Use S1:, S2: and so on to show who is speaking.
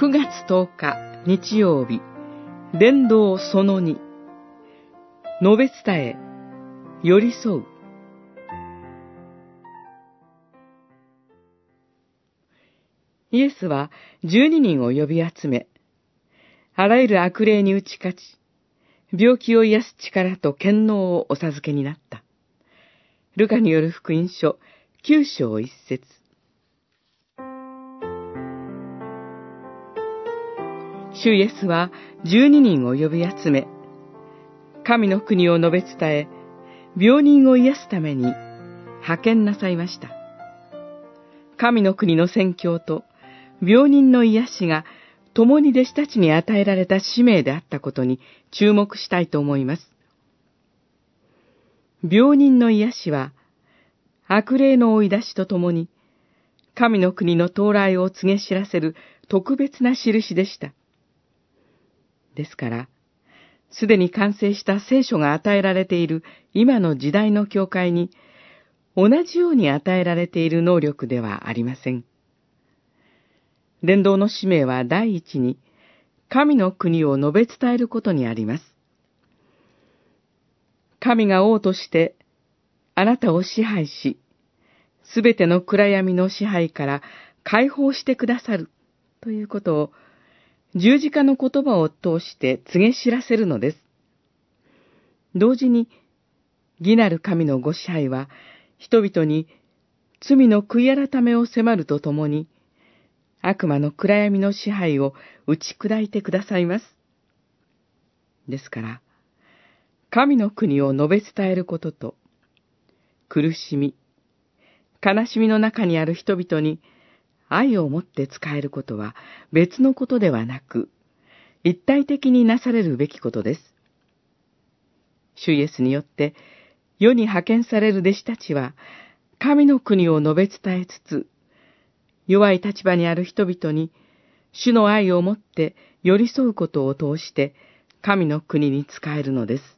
S1: 9月10日日曜日、伝道その2、述べ伝え、寄り添う。イエスは12人を呼び集め、あらゆる悪霊に打ち勝ち、病気を癒す力と権能をお授けになった。ルカによる福音書9章一節主イエスは十二人を呼び集め、神の国を述べ伝え、病人を癒すために派遣なさいました。神の国の宣教と病人の癒しが共に弟子たちに与えられた使命であったことに注目したいと思います。病人の癒しは、悪霊の追い出しとともに、神の国の到来を告げ知らせる特別な印でした。ですから、すでに完成した聖書が与えられている今の時代の教会に、同じように与えられている能力ではありません。伝道の使命は第一に、神の国を述べ伝えることにあります。神が王としてあなたを支配し、すべての暗闇の支配から解放してくださるということを十字架の言葉を通して告げ知らせるのです。同時に、義なる神のご支配は、人々に罪の悔い改めを迫るとともに、悪魔の暗闇の支配を打ち砕いてくださいます。ですから、神の国を述べ伝えることと、苦しみ、悲しみの中にある人々に、愛を持って使えることは別のことではなく、一体的になされるべきことです。主イエスによって世に派遣される弟子たちは、神の国を述べ伝えつつ、弱い立場にある人々に、主の愛を持って寄り添うことを通して、神の国に仕えるのです。